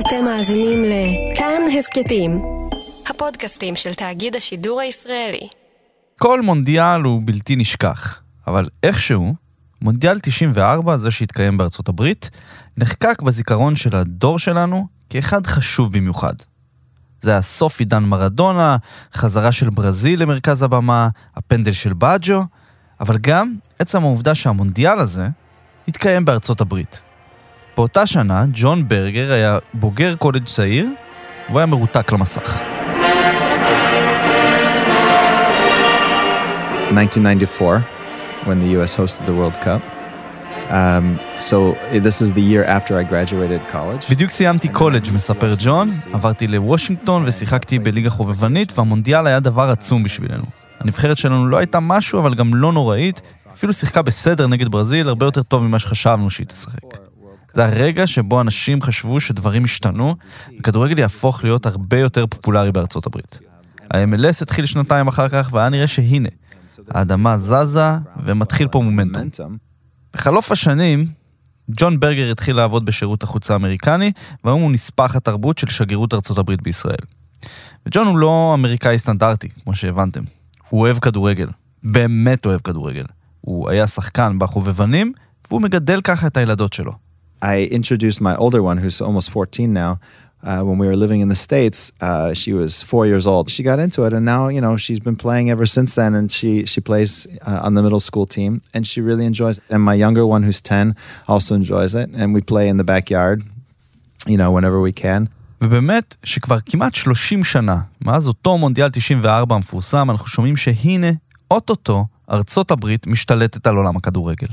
אתם מאזינים לכאן הסכתים, הפודקאסטים של תאגיד השידור הישראלי. כל מונדיאל הוא בלתי נשכח, אבל איכשהו, מונדיאל 94, זה שהתקיים בארצות הברית, נחקק בזיכרון של הדור שלנו כאחד חשוב במיוחד. זה היה סוף עידן מרדונה, חזרה של ברזיל למרכז הבמה, הפנדל של באג'ו, אבל גם עצם העובדה שהמונדיאל הזה התקיים בארצות הברית. באותה שנה, ג'ון ברגר היה בוגר קולג' צעיר, והוא היה מרותק למסך. 1994 when the U.S. hosted the World Cup. Um, so this is the year after I graduated college. בדיוק סיימתי קולג', מספר ג'ון, עברתי לוושינגטון ושיחקתי בליגה חובבנית, והמונדיאל היה דבר עצום בשבילנו. הנבחרת שלנו לא הייתה משהו, אבל גם לא נוראית, אפילו שיחקה בסדר נגד ברזיל, הרבה יותר טוב ממה שחשבנו שהיא תשחק. זה הרגע שבו אנשים חשבו שדברים השתנו, וכדורגל יהפוך להיות הרבה יותר פופולרי בארצות הברית. ה-MLS התחיל שנתיים אחר כך, והיה נראה שהנה, האדמה זזה ומתחיל פה מומנטום. בחלוף השנים, ג'ון ברגר התחיל לעבוד בשירות החוץ האמריקני, והיום הוא נספח התרבות של שגרירות ארצות הברית בישראל. וג'ון הוא לא אמריקאי סטנדרטי, כמו שהבנתם. הוא אוהב כדורגל. באמת אוהב כדורגל. הוא היה שחקן בחובבנים, והוא מגדל ככה את הילדות שלו. I introduced my older one, who's almost 14 now, uh, when we were living in the States, uh, she was four years old. She got into it, and now, you know, she's been playing ever since then, and she, she plays uh, on the middle school team, and she really enjoys it. And my younger one, who's 10, also enjoys it, and we play in the backyard, you know, whenever we can. ובאמת, שכבר כמעט 30 שנה, מאז אותו מונדיאל 94 המפורסם, אנחנו שומעים שהנה, אוטוטו, ארצות הברית משתלטת על עולם הכדורגל.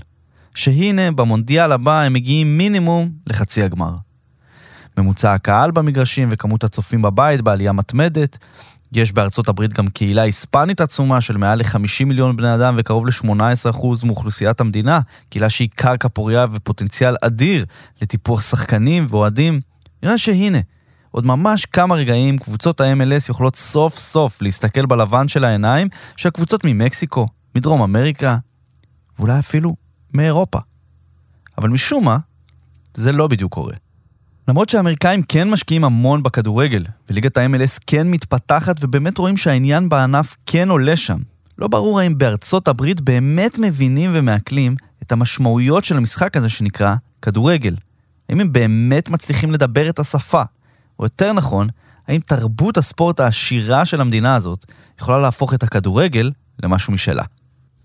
שהנה, במונדיאל הבא הם מגיעים מינימום לחצי הגמר. ממוצע הקהל במגרשים וכמות הצופים בבית בעלייה מתמדת. יש בארצות הברית גם קהילה היספנית עצומה של מעל ל-50 מיליון בני אדם וקרוב ל-18% מאוכלוסיית המדינה, קהילה שהיא קרקע פוריה ופוטנציאל אדיר לטיפוח שחקנים ואוהדים. נראה שהנה, עוד ממש כמה רגעים קבוצות ה-MLS יכולות סוף סוף להסתכל בלבן של העיניים של קבוצות ממקסיקו, מדרום אמריקה, ואולי אפילו מאירופה. אבל משום מה, זה לא בדיוק קורה. למרות שהאמריקאים כן משקיעים המון בכדורגל, וליגת ה-MLS כן מתפתחת, ובאמת רואים שהעניין בענף כן עולה שם. לא ברור האם בארצות הברית באמת מבינים ומעכלים את המשמעויות של המשחק הזה שנקרא כדורגל. האם הם באמת מצליחים לדבר את השפה? או יותר נכון, האם תרבות הספורט העשירה של המדינה הזאת יכולה להפוך את הכדורגל למשהו משלה?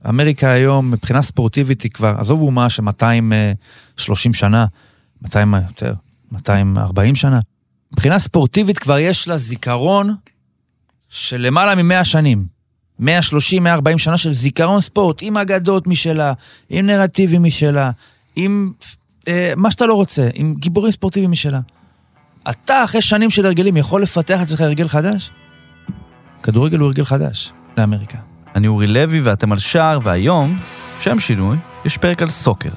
אמריקה היום, מבחינה ספורטיבית, היא כבר, עזוב אומה ש-230 שנה, 200 יותר, 240 שנה. מבחינה ספורטיבית כבר יש לה זיכרון של למעלה מ-100 שנים. 130, 140 שנה של זיכרון ספורט, עם אגדות משלה, עם נרטיבים משלה, עם אה, מה שאתה לא רוצה, עם גיבורים ספורטיביים משלה. אתה, אחרי שנים של הרגלים, יכול לפתח אצלך הרגל חדש? כדורגל הוא הרגל חדש לאמריקה. אני אורי לוי ואתם על שער, והיום, שם שינוי, יש פרק על סוקר.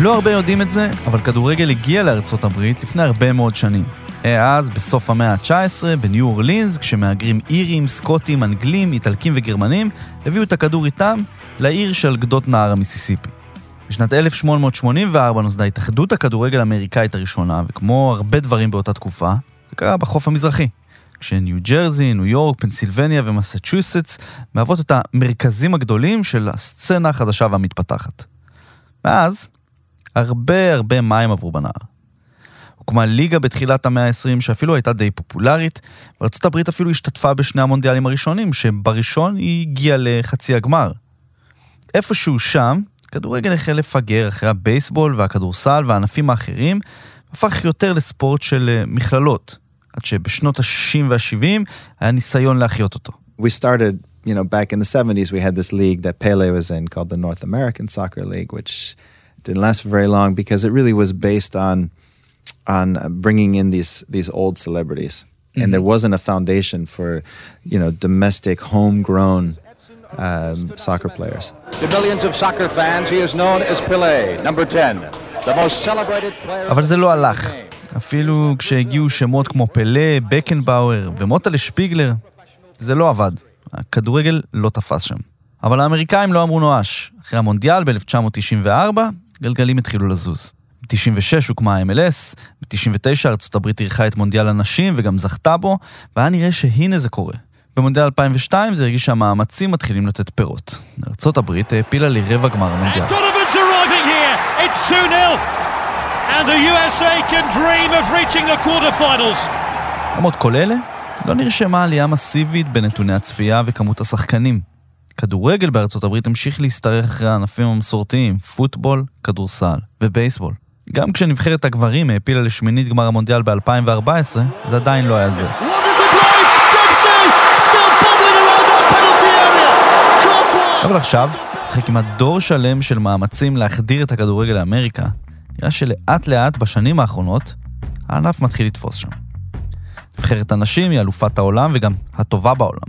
לא הרבה יודעים את זה, אבל כדורגל הגיע לארצות הברית לפני הרבה מאוד שנים. אז, בסוף המאה ה-19, בניו אורלינס, כשמהגרים אירים, סקוטים, אנגלים, איטלקים וגרמנים, הביאו את הכדור איתם לעיר של גדות נהר המיסיסיפי. בשנת 1884 נוסדה התאחדות הכדורגל האמריקאית הראשונה, וכמו הרבה דברים באותה תקופה, זה קרה בחוף המזרחי. כשניו ג'רזי, ניו יורק, פנסילבניה ומסצ'וסטס מהוות את המרכזים הגדולים של הסצנה החדשה והמתפתחת. ואז, הרבה הרבה מים עברו בנהר. הוקמה ליגה בתחילת המאה ה-20 שאפילו הייתה די פופולרית, וארה"ב אפילו השתתפה בשני המונדיאלים הראשונים, שבראשון היא הגיעה לחצי הגמר. איפשהו שם, כדורגל החל לפגר אחרי הבייסבול והכדורסל והענפים האחרים, הפך יותר לספורט של אה, מכללות, עד שבשנות ה-60 וה-70 היה ניסיון להחיות אותו. We started, you know, back in the 70s, we had this league that Pele was in called the North American Soccer League, which didn't last for very long because it really was based on on bringing in these these old celebrities. And there wasn't a foundation for, you know, domestic, homegrown um, soccer players. To millions of soccer fans, he is known as Pele, number 10, the most celebrated player. אבל זה לא הלך. אפילו כשהגיעו שמות כמו פלה, בקנבאואר ומוטלה שפיגלר, זה לא עבד. הכדורגל לא תפס שם. אבל האמריקאים לא אמרו נואש. אחרי המונדיאל ב-1994, גלגלים התחילו לזוז. ב-96 הוקמה ה-MLS, ב-99 ארצות הברית אירחה את מונדיאל הנשים וגם זכתה בו, והיה נראה שהנה זה קורה. במונדיאל 2002 זה הרגיש שהמאמצים מתחילים לתת פירות. ארצות הברית העפילה לרבע גמר המונדיאל. Donovan's arriving here. It's 2 0. And the USA can dream of reaching the quarterfinals. למרות כל אלה, לא נרשמה עלייה מסיבית בנתוני הצפייה וכמות השחקנים. כדורגל בארצות הברית המשיך להשתרך אחרי הענפים המסורתיים, פוטבול, כדורסל ובייסבול. גם כשנבחרת הגברים העפילה לשמינית גמר המונדיאל ב-2014, זה עדיין לא היה זה. אבל עכשיו, אחרי כמעט דור שלם של מאמצים להחדיר את הכדורגל לאמריקה, נראה שלאט לאט בשנים האחרונות, הענף מתחיל לתפוס שם. נבחרת הנשים היא אלופת העולם וגם הטובה בעולם.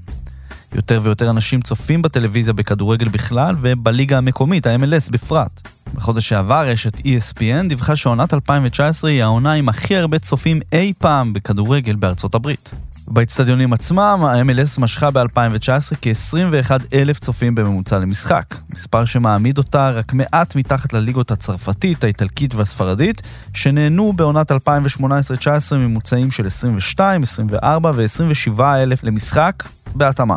יותר ויותר אנשים צופים בטלוויזיה בכדורגל בכלל ובליגה המקומית, ה-MLS בפרט. בחודש שעבר רשת ESPN דיווחה שעונת 2019 היא העונה עם הכי הרבה צופים אי פעם בכדורגל בארצות הברית. באצטדיונים עצמם, ה-MLS משכה ב-2019 כ-21 אלף צופים בממוצע למשחק, מספר שמעמיד אותה רק מעט מתחת לליגות הצרפתית, האיטלקית והספרדית, שנהנו בעונת 2018-2019 ממוצעים של 22, 24 ו-27 אלף למשחק, בהתאמה.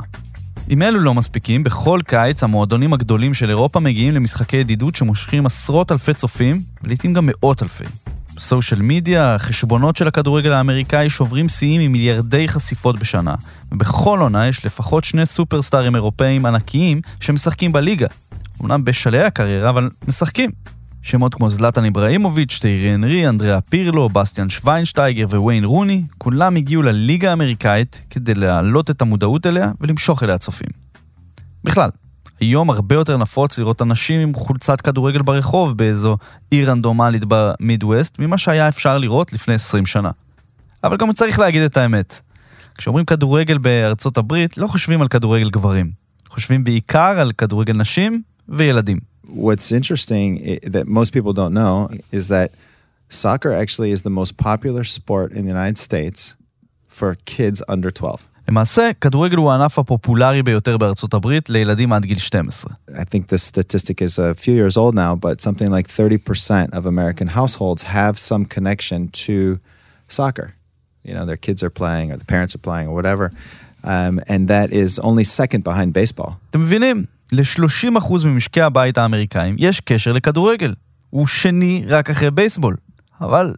אם אלו לא מספיקים, בכל קיץ המועדונים הגדולים של אירופה מגיעים למשחקי ידידות שמושכים עשרות אלפי צופים, ולעיתים גם מאות אלפי. בסושיאל מדיה, החשבונות של הכדורגל האמריקאי שוברים שיאים עם מיליארדי חשיפות בשנה, ובכל עונה יש לפחות שני סופרסטארים אירופאים ענקיים שמשחקים בליגה. אמנם בשלהי הקריירה, אבל משחקים. שמות כמו זלטן אברהימוביץ', טיירי אנרי, אנדריאה פירלו, בסטיאן שוויינשטייגר וויין רוני, כולם הגיעו לליגה האמריקאית כדי להעלות את המודעות אליה ולמשוך אליה צופים. בכלל, היום הרבה יותר נפוץ לראות אנשים עם חולצת כדורגל ברחוב באיזו עיר רנדומלית במידווסט, ממה שהיה אפשר לראות לפני 20 שנה. אבל גם צריך להגיד את האמת. כשאומרים כדורגל בארצות הברית, לא חושבים על כדורגל גברים. חושבים בעיקר על כדורגל נשים וילדים. What's interesting i- that most people don't know is that soccer actually is the most popular sport in the United States for kids under 12. למעשה, כדורגל הוא הענף הפופולרי ביותר בארצות הברית לילדים עד גיל 12. I think this statistic is a few years old now, but something like 30% of American households have some connection to soccer. You know, their kids are playing or the parents are playing or whatever. Um, and that is only second behind baseball. אתם מבינים? ל-30% ממשקי הבית האמריקאים יש קשר לכדורגל. הוא שני רק אחרי בייסבול. אבל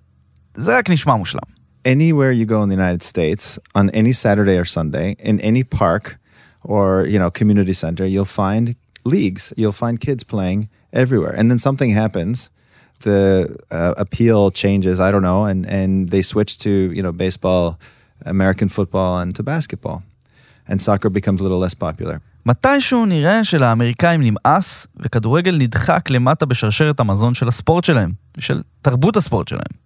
זה רק נשמע מושלם. Anywhere you go in the United States, on any Saturday or Sunday, in any park or, you know, community center, you'll find leagues. You'll find kids playing everywhere. And then something happens. The uh, appeal changes, I don't know, and, and they switch to, you know, baseball, American football, and to basketball. And soccer becomes a little less popular. מתישהו נראה שלאמריקאים נמאס, וכדורגל נדחק למטה בשרשרת המזון של הספורט שלהם, ושל תרבות הספורט שלהם.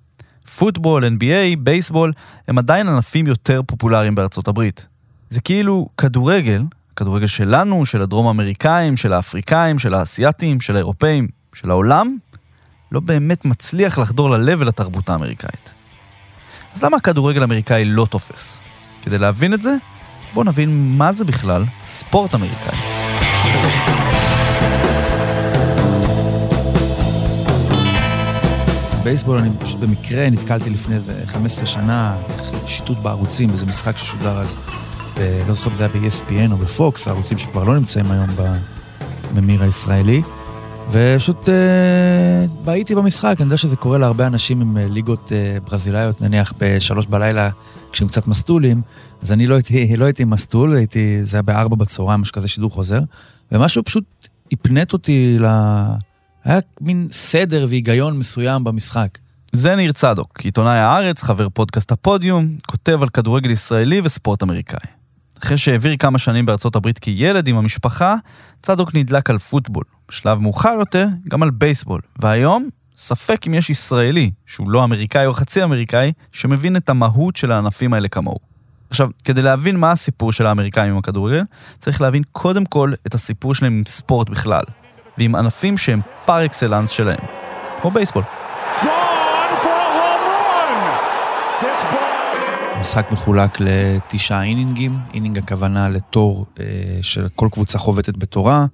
פוטבול, NBA, בייסבול, הם עדיין ענפים יותר פופולריים בארצות הברית. זה כאילו כדורגל, כדורגל שלנו, של הדרום אמריקאים, של האפריקאים, של האסייתים, של האירופאים, של העולם, לא באמת מצליח לחדור ללב ולתרבות האמריקאית. אז למה הכדורגל האמריקאי לא תופס? כדי להבין את זה, בואו נבין מה זה בכלל ספורט אמריקאי. בייסבול אני פשוט במקרה נתקלתי לפני איזה 15 שנה, שיטוט בערוצים, איזה משחק ששודר אז, ב- לא זוכר אם זה היה ב-ESPN או בפוקס, הערוצים שכבר לא נמצאים היום בממיר הישראלי. ופשוט אה, בהיתי במשחק, אני יודע שזה קורה להרבה אנשים עם אה, ליגות אה, ברזילאיות, נניח בשלוש בלילה, כשהם קצת מסטולים, אז אני לא הייתי, לא הייתי מסטול, הייתי, זה היה בארבע בצהריים, משהו כזה שידור חוזר, ומשהו פשוט הפנט אותי ל... היה מין סדר והיגיון מסוים במשחק. זה ניר צדוק, עיתונאי הארץ, חבר פודקאסט הפודיום, כותב על כדורגל ישראלי וספורט אמריקאי. אחרי שהעביר כמה שנים בארצות הברית כילד עם המשפחה, צדוק נדלק על פוטבול. בשלב מאוחר יותר, גם על בייסבול. והיום, ספק אם יש ישראלי, שהוא לא אמריקאי או חצי אמריקאי, שמבין את המהות של הענפים האלה כמוהו. עכשיו, כדי להבין מה הסיפור של האמריקאים עם הכדורגל, צריך להבין קודם כל את הסיפור שלהם עם ספורט בכלל, ועם ענפים שהם פר אקסלנס שלהם, כמו בייסבול. המשחק מחולק לתשעה אינינגים, אינינג הכוונה לתור אה, שכל קבוצה חובטת בתורה.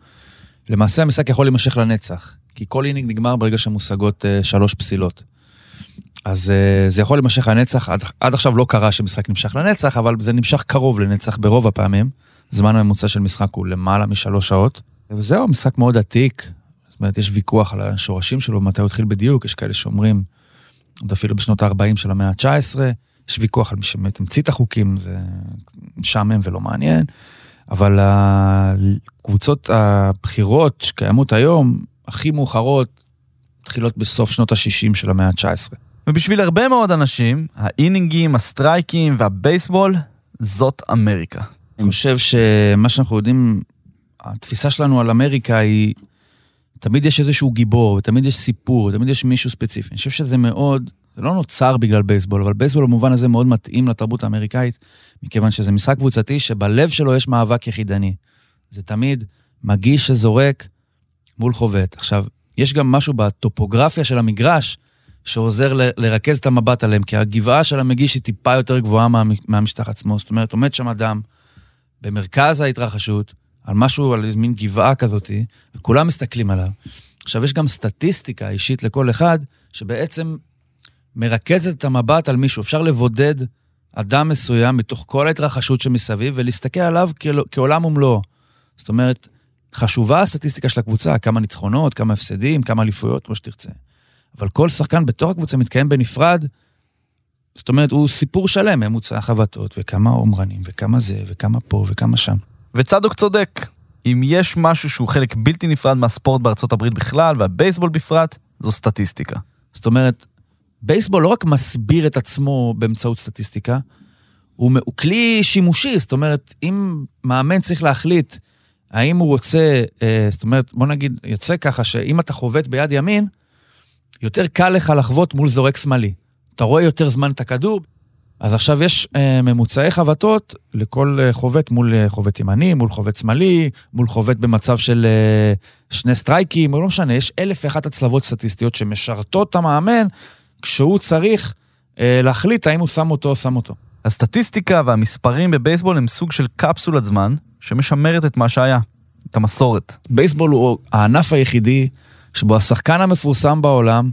למעשה המשחק יכול להימשך לנצח, כי כל אינינג נגמר ברגע שמושגות אה, שלוש פסילות. אז אה, זה יכול להימשך לנצח, עד, עד עכשיו לא קרה שמשחק נמשך לנצח, אבל זה נמשך קרוב לנצח ברוב הפעמים. זמן הממוצע של משחק הוא למעלה משלוש שעות. וזהו, משחק מאוד עתיק. זאת אומרת, יש ויכוח על השורשים שלו, מתי הוא התחיל בדיוק, יש כאלה שאומרים, עוד אפילו בשנות ה-40 של המאה ה-19. יש ויכוח על מי שבאמת המציא את החוקים, זה משעמם ולא מעניין. אבל הקבוצות הבכירות שקיימות היום, הכי מאוחרות, מתחילות בסוף שנות ה-60 של המאה ה-19. ובשביל הרבה מאוד אנשים, האינינגים, הסטרייקים והבייסבול, זאת אמריקה. אני חושב שמה שאנחנו יודעים, התפיסה שלנו על אמריקה היא, תמיד יש איזשהו גיבור, ותמיד יש סיפור, ותמיד יש מישהו ספציפי. אני חושב שזה מאוד, זה לא נוצר בגלל בייסבול, אבל בייסבול במובן הזה מאוד מתאים לתרבות האמריקאית, מכיוון שזה משחק קבוצתי שבלב שלו יש מאבק יחידני. זה תמיד מגיש שזורק מול חובט. עכשיו, יש גם משהו בטופוגרפיה של המגרש שעוזר ל- לרכז את המבט עליהם, כי הגבעה של המגיש היא טיפה יותר גבוהה מה, מהמשטח עצמו. זאת אומרת, עומד שם אדם במרכז ההתרחשות, על משהו, על מין גבעה כזאת, וכולם מסתכלים עליו. עכשיו, יש גם סטטיסטיקה אישית לכל אחד, שבעצם מרכזת את המבט על מישהו. אפשר לבודד אדם מסוים מתוך כל ההתרחשות שמסביב, ולהסתכל עליו כעולם ומלואו. זאת אומרת, חשובה הסטטיסטיקה של הקבוצה, כמה ניצחונות, כמה הפסדים, כמה אליפויות, כמו שתרצה. אבל כל שחקן בתוך הקבוצה מתקיים בנפרד, זאת אומרת, הוא סיפור שלם, ממוצע חבטות, וכמה עומרנים, וכמה זה, וכמה פה, וכמה שם. וצדוק צודק. אם יש משהו שהוא חלק בלתי נפרד מהספורט בארצות הברית בכלל, והבייסבול בפרט, זו סטטיסטיקה. זאת אומרת, בייסבול לא רק מסביר את עצמו באמצעות סטטיסטיקה, הוא, הוא כלי שימושי, זאת אומרת, אם מאמן צריך להחליט האם הוא רוצה, אה, זאת אומרת, בוא נגיד, יוצא ככה שאם אתה חובט ביד ימין, יותר קל לך לחבוט מול זורק שמאלי. אתה רואה יותר זמן את הכדור, אז עכשיו יש אה, ממוצעי חבטות לכל אה, חובט מול אה, חובט ימני, מול חובט שמאלי, מול חובט במצב של אה, שני סטרייקים, או לא משנה, יש אלף ואחת הצלבות סטטיסטיות שמשרתות את המאמן כשהוא צריך אה, להחליט האם הוא שם אותו או שם אותו. הסטטיסטיקה והמספרים בבייסבול הם סוג של קפסולת זמן שמשמרת את מה שהיה, את המסורת. בייסבול הוא הענף היחידי שבו השחקן המפורסם בעולם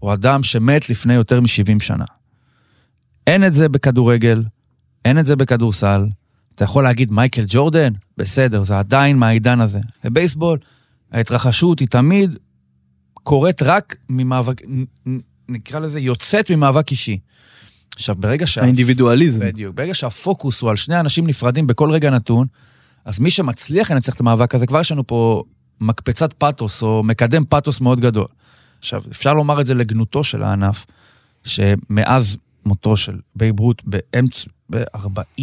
הוא אדם שמת לפני יותר מ-70 שנה. אין את זה בכדורגל, אין את זה בכדורסל. אתה יכול להגיד מייקל ג'ורדן? בסדר, זה עדיין מהעידן הזה. בבייסבול, ההתרחשות היא תמיד קורית רק ממאבק, נקרא לזה, יוצאת ממאבק אישי. עכשיו, ברגע שה... האינדיבידואליזם. בדיוק. ברגע שהפוקוס הוא על שני אנשים נפרדים בכל רגע נתון, אז מי שמצליח לנצח את המאבק הזה, כבר יש לנו פה מקפצת פאתוס, או מקדם פאתוס מאוד גדול. עכשיו, אפשר לומר את זה לגנותו של הענף, שמאז מותו של בייב רות באמצע, ב-46,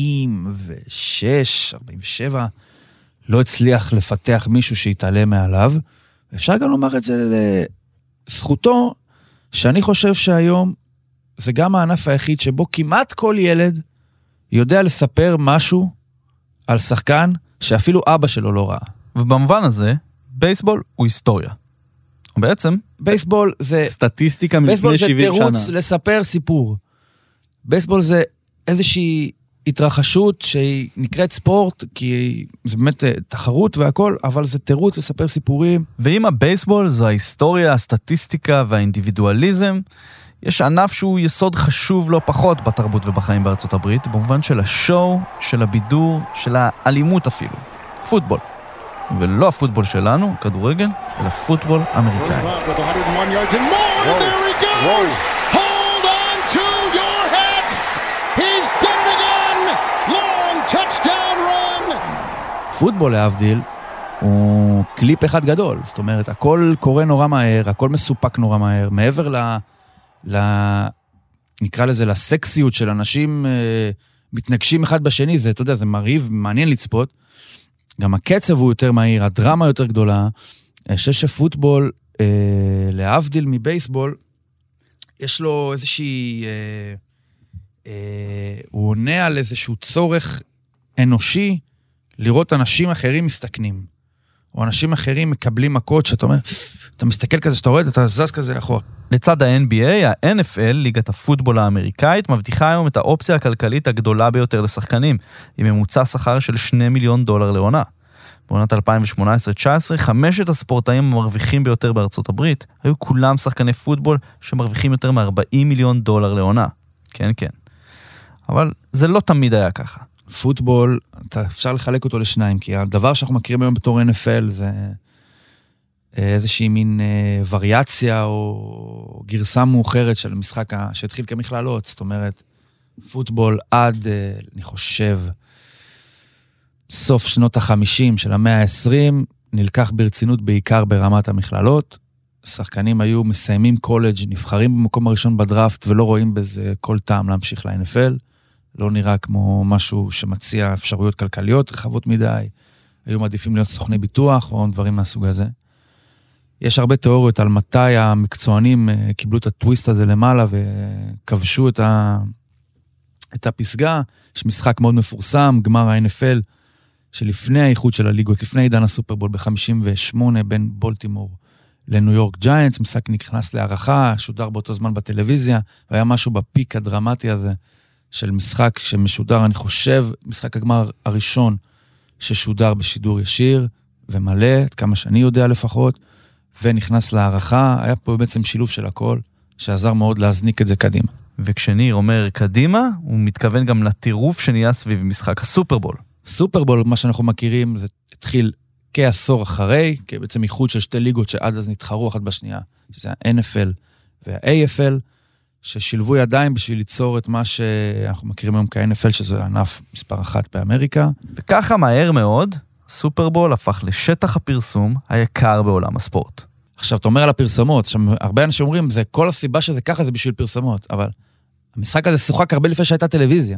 47, לא הצליח לפתח מישהו שיתעלה מעליו. אפשר גם לומר את זה לזכותו, שאני חושב שהיום זה גם הענף היחיד שבו כמעט כל ילד יודע לספר משהו על שחקן שאפילו אבא שלו לא ראה. ובמובן הזה, בייסבול הוא היסטוריה. בעצם, בייסבול זה... סטטיסטיקה מלפני 70 שנה. בייסבול זה תירוץ לספר סיפור. בייסבול זה איזושהי התרחשות שהיא נקראת ספורט, כי זה באמת אה, תחרות והכל, אבל זה תירוץ לספר סיפורים. ואם הבייסבול זה ההיסטוריה, הסטטיסטיקה והאינדיבידואליזם, יש ענף שהוא יסוד חשוב לא פחות בתרבות ובחיים בארצות הברית, במובן של השואו, של הבידור, של האלימות אפילו. פוטבול. ולא הפוטבול שלנו, כדורגל, אלא פוטבול אמריקאי. פוטבול להבדיל, הוא קליפ אחד גדול. זאת אומרת, הכל קורה נורא מהר, הכל מסופק נורא מהר. מעבר ל... ל... נקרא לזה, לסקסיות של אנשים אה, מתנגשים אחד בשני, זה, אתה יודע, זה מרהיב, מעניין לצפות. גם הקצב הוא יותר מהיר, הדרמה יותר גדולה. אני חושב שפוטבול, אה, להבדיל מבייסבול, יש לו איזושהי... אה, אה, הוא עונה על איזשהו צורך אנושי לראות אנשים אחרים מסתכנים. או אנשים אחרים מקבלים מכות שאתה אומר, אתה מסתכל כזה, שאתה רואה, אתה זז כזה אחורה. לצד ה-NBA, ה-NFL, ליגת הפוטבול האמריקאית, מבטיחה היום את האופציה הכלכלית הגדולה ביותר לשחקנים, עם ממוצע שכר של 2 מיליון דולר לעונה. בעונת 2018-2019, חמשת הספורטאים המרוויחים ביותר בארצות הברית היו כולם שחקני פוטבול שמרוויחים יותר מ-40 מיליון דולר לעונה. כן, כן. אבל זה לא תמיד היה ככה. פוטבול, אתה, אפשר לחלק אותו לשניים, כי הדבר שאנחנו מכירים היום בתור NFL זה אה, איזושהי מין אה, וריאציה או גרסה מאוחרת של משחק ה- שהתחיל כמכללות. זאת אומרת, פוטבול עד, אה, אני חושב, סוף שנות ה-50 של המאה ה-20, נלקח ברצינות בעיקר ברמת המכללות. שחקנים היו מסיימים קולג', נבחרים במקום הראשון בדראפט ולא רואים בזה כל טעם להמשיך ל-NFL. לא נראה כמו משהו שמציע אפשרויות כלכליות רחבות מדי. היו מעדיפים להיות סוכני ביטוח או דברים מהסוג הזה. יש הרבה תיאוריות על מתי המקצוענים אה, קיבלו את הטוויסט הזה למעלה וכבשו את, ה... את הפסגה. יש משחק מאוד מפורסם, גמר ה-NFL, שלפני האיחוד של הליגות, לפני עידן הסופרבול ב-58 בין בולטימור לניו יורק ג'יינטס, משחק נכנס להערכה, שודר באותו זמן בטלוויזיה, והיה משהו בפיק הדרמטי הזה של משחק שמשודר, אני חושב, משחק הגמר הראשון ששודר בשידור ישיר ומלא, עד כמה שאני יודע לפחות, ונכנס להערכה, היה פה בעצם שילוב של הכל, שעזר מאוד להזניק את זה קדימה. וכשניר אומר קדימה, הוא מתכוון גם לטירוף שנהיה סביב משחק הסופרבול. סופרבול, מה שאנחנו מכירים, זה התחיל כעשור אחרי, בעצם איחוד של שתי ליגות שעד אז נתחרו אחת בשנייה, שזה ה-NFL וה-AFL, ששילבו ידיים בשביל ליצור את מה שאנחנו מכירים היום כ-NFL, שזה ענף מספר אחת באמריקה. וככה מהר מאוד, סופרבול הפך לשטח הפרסום היקר בעולם הספורט. עכשיו, אתה אומר על הפרסומות, עכשיו, הרבה אנשים אומרים, זה כל הסיבה שזה ככה זה בשביל פרסומות, אבל המשחק הזה שוחק הרבה לפני שהייתה טלוויזיה.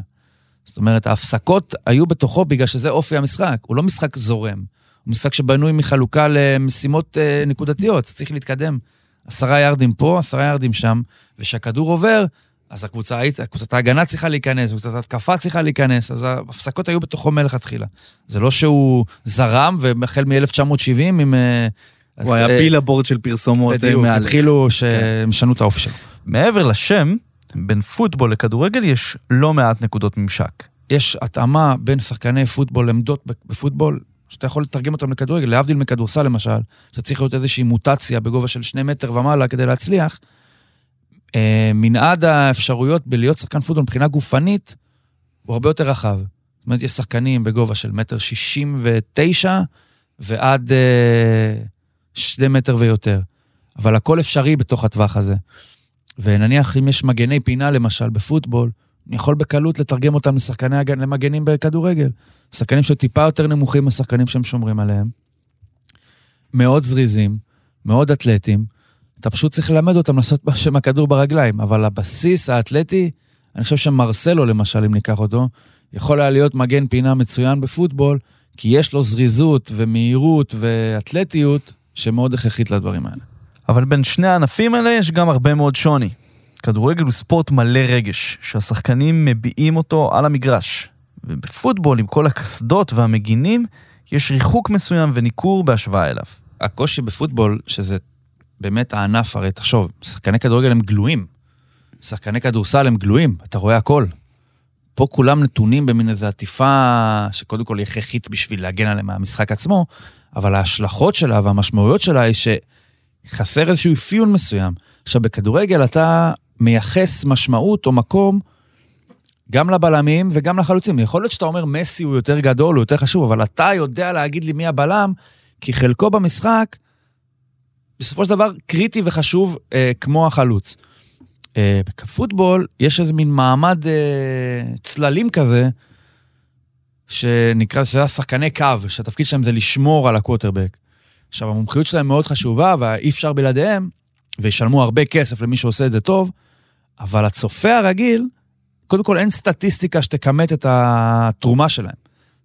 זאת אומרת, ההפסקות היו בתוכו בגלל שזה אופי המשחק, הוא לא משחק זורם. הוא משחק שבנוי מחלוקה למשימות אה, נקודתיות, צריך להתקדם עשרה יארדים פה, עשרה יארדים שם, וכשהכדור עובר, אז הקבוצה, קבוצת ההגנה צריכה להיכנס, קבוצת ההתקפה צריכה להיכנס, אז ההפסקות היו בתוכו מלכתחילה. זה לא שהוא זרם, והחל מ-1970 עם... אה, הוא היה אה, בילבורד של פרסומות אה, בדיוק, מאלף. התחילו שהם שנו את האופי שלו. מעבר לשם, בין פוטבול לכדורגל יש לא מעט נקודות ממשק. יש התאמה בין שחקני פוטבול, עמדות בפוטבול, שאתה יכול לתרגם אותם לכדורגל, להבדיל מכדורסל למשל, אתה צריך להיות איזושהי מוטציה בגובה של שני מטר ומעלה כדי להצליח. אה, מנעד האפשרויות בלהיות שחקן פוטבול מבחינה גופנית הוא הרבה יותר רחב. זאת אומרת, יש שחקנים בגובה של מטר שישים ותשע ועד אה, שני מטר ויותר. אבל הכל אפשרי בתוך הטווח הזה. ונניח אם יש מגני פינה למשל בפוטבול, אני יכול בקלות לתרגם אותם לשחקני הגן, למגנים בכדורגל. שחקנים שטיפה יותר נמוכים מהשחקנים שהם שומרים עליהם. מאוד זריזים, מאוד אתלטים. אתה פשוט צריך ללמד אותם לעשות משהו עם הכדור ברגליים, אבל הבסיס האתלטי, אני חושב שמרסלו למשל, אם ניקח אותו, יכול היה להיות מגן פינה מצוין בפוטבול, כי יש לו זריזות ומהירות ואתלטיות שמאוד הכרחית לדברים האלה. אבל בין שני הענפים האלה יש גם הרבה מאוד שוני. כדורגל הוא ספורט מלא רגש, שהשחקנים מביעים אותו על המגרש. ובפוטבול, עם כל הקסדות והמגינים, יש ריחוק מסוים וניכור בהשוואה אליו. הקושי בפוטבול, שזה באמת הענף, הרי תחשוב, שחקני כדורגל הם גלויים. שחקני כדורסל הם גלויים, אתה רואה הכל. פה כולם נתונים במין איזו עטיפה שקודם כל היא הכרחית בשביל להגן עליהם מהמשחק עצמו, אבל ההשלכות שלה והמשמעויות שלה היא שחסר איזשהו אפיון מסוים. עכשיו, בכדורגל אתה מייחס משמעות או מקום גם לבלמים וגם לחלוצים. יכול להיות שאתה אומר מסי הוא יותר גדול, הוא יותר חשוב, אבל אתה יודע להגיד לי מי הבלם, כי חלקו במשחק, בסופו של דבר, קריטי וחשוב אה, כמו החלוץ. אה, בפוטבול יש איזה מין מעמד אה, צללים כזה, שנקרא, שזה השחקני קו, שהתפקיד שלהם זה לשמור על הקווטרבק. עכשיו, המומחיות שלהם מאוד חשובה, ואי אפשר בלעדיהם, וישלמו הרבה כסף למי שעושה את זה טוב, אבל הצופה הרגיל, קודם כל אין סטטיסטיקה שתכמת את התרומה שלהם.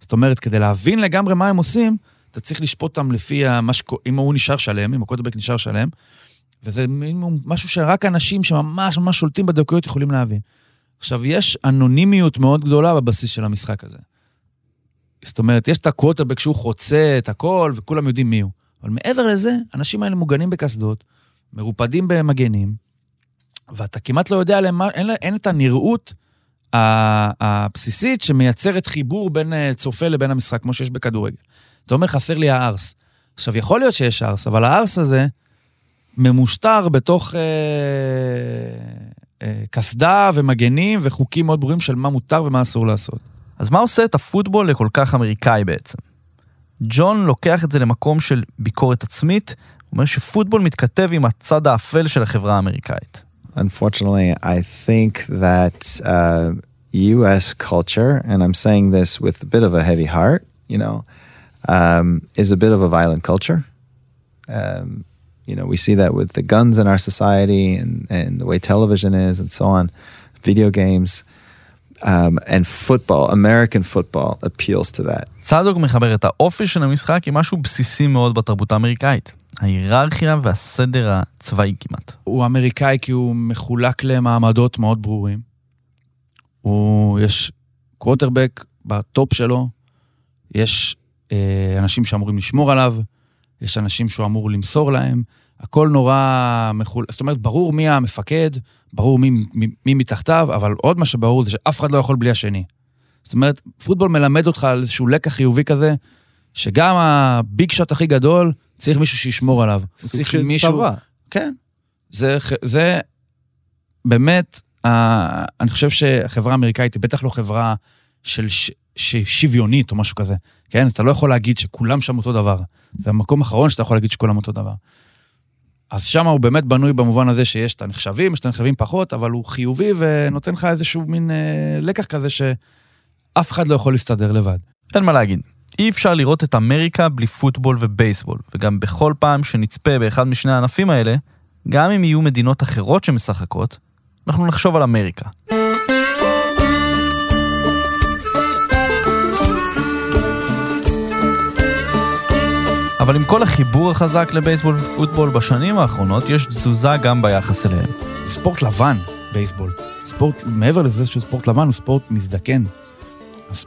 זאת אומרת, כדי להבין לגמרי מה הם עושים, אתה צריך לשפוט אותם לפי מה ש... אם הוא נשאר שלם, אם הקוטרבק נשאר שלם, וזה משהו שרק אנשים שממש ממש שולטים בדקויות יכולים להבין. עכשיו, יש אנונימיות מאוד גדולה בבסיס של המשחק הזה. זאת אומרת, יש את הקווטרבק שהוא חוצה את הכל, וכולם יודעים מי הוא. אבל מעבר לזה, האנשים האלה מוגנים בקסדות, מרופדים במגנים, ואתה כמעט לא יודע עליהם, מה- אין, אין את הנראות הבסיסית שמייצרת חיבור בין אה, צופה לבין המשחק, כמו שיש בכדורגל. אתה אומר, חסר לי הארס. עכשיו, יכול להיות שיש ארס, אבל הארס הזה ממושטר בתוך אה, אה, קסדה ומגנים וחוקים מאוד ברורים של מה מותר ומה אסור לעשות. אז מה עושה את הפוטבול לכל כך אמריקאי בעצם? ג'ון לוקח את זה למקום של ביקורת עצמית, הוא אומר שפוטבול מתכתב עם הצד האפל של החברה האמריקאית. Unfortunately, I think that uh, U.S. culture, and I'm saying this with a bit of a heavy heart, you know, um, is a bit of a violent culture. Um, you know, we see that with the guns in our society and, and the way television is and so on, video games. Um, and football, American football, appeals to that. צדוק מחבר את האופי של המשחק עם משהו בסיסי מאוד בתרבות האמריקאית. ההיררכיה והסדר הצבאי כמעט. הוא אמריקאי כי הוא מחולק למעמדות מאוד ברורים. הוא, יש קווטרבק בטופ שלו, יש אה, אנשים שאמורים לשמור עליו, יש אנשים שהוא אמור למסור להם, הכל נורא מחולק, זאת אומרת, ברור מי המפקד, ברור מי, מי, מי מתחתיו, אבל עוד מה שברור זה שאף אחד לא יכול בלי השני. זאת אומרת, פוטבול מלמד אותך על איזשהו לקח חיובי כזה, שגם הביג שוט הכי גדול, צריך מישהו שישמור עליו. סוג של מישהו... צבא. כן. זה, זה באמת, אה, אני חושב שהחברה האמריקאית היא בטח לא חברה של ש, שוויונית או משהו כזה. כן? אתה לא יכול להגיד שכולם שם אותו דבר. זה המקום האחרון שאתה יכול להגיד שכולם אותו דבר. אז שם הוא באמת בנוי במובן הזה שיש את הנחשבים, יש את הנחשבים פחות, אבל הוא חיובי ונותן לך איזשהו מין אה, לקח כזה שאף אחד לא יכול להסתדר לבד. אין מה להגיד. אי אפשר לראות את אמריקה בלי פוטבול ובייסבול, וגם בכל פעם שנצפה באחד משני הענפים האלה, גם אם יהיו מדינות אחרות שמשחקות, אנחנו נחשוב על אמריקה. אבל עם כל החיבור החזק לבייסבול ופוטבול בשנים האחרונות, יש תזוזה גם ביחס אליהם. זה ספורט לבן, בייסבול. ספורט, מעבר לזה שהוא ספורט לבן, הוא ספורט מזדקן.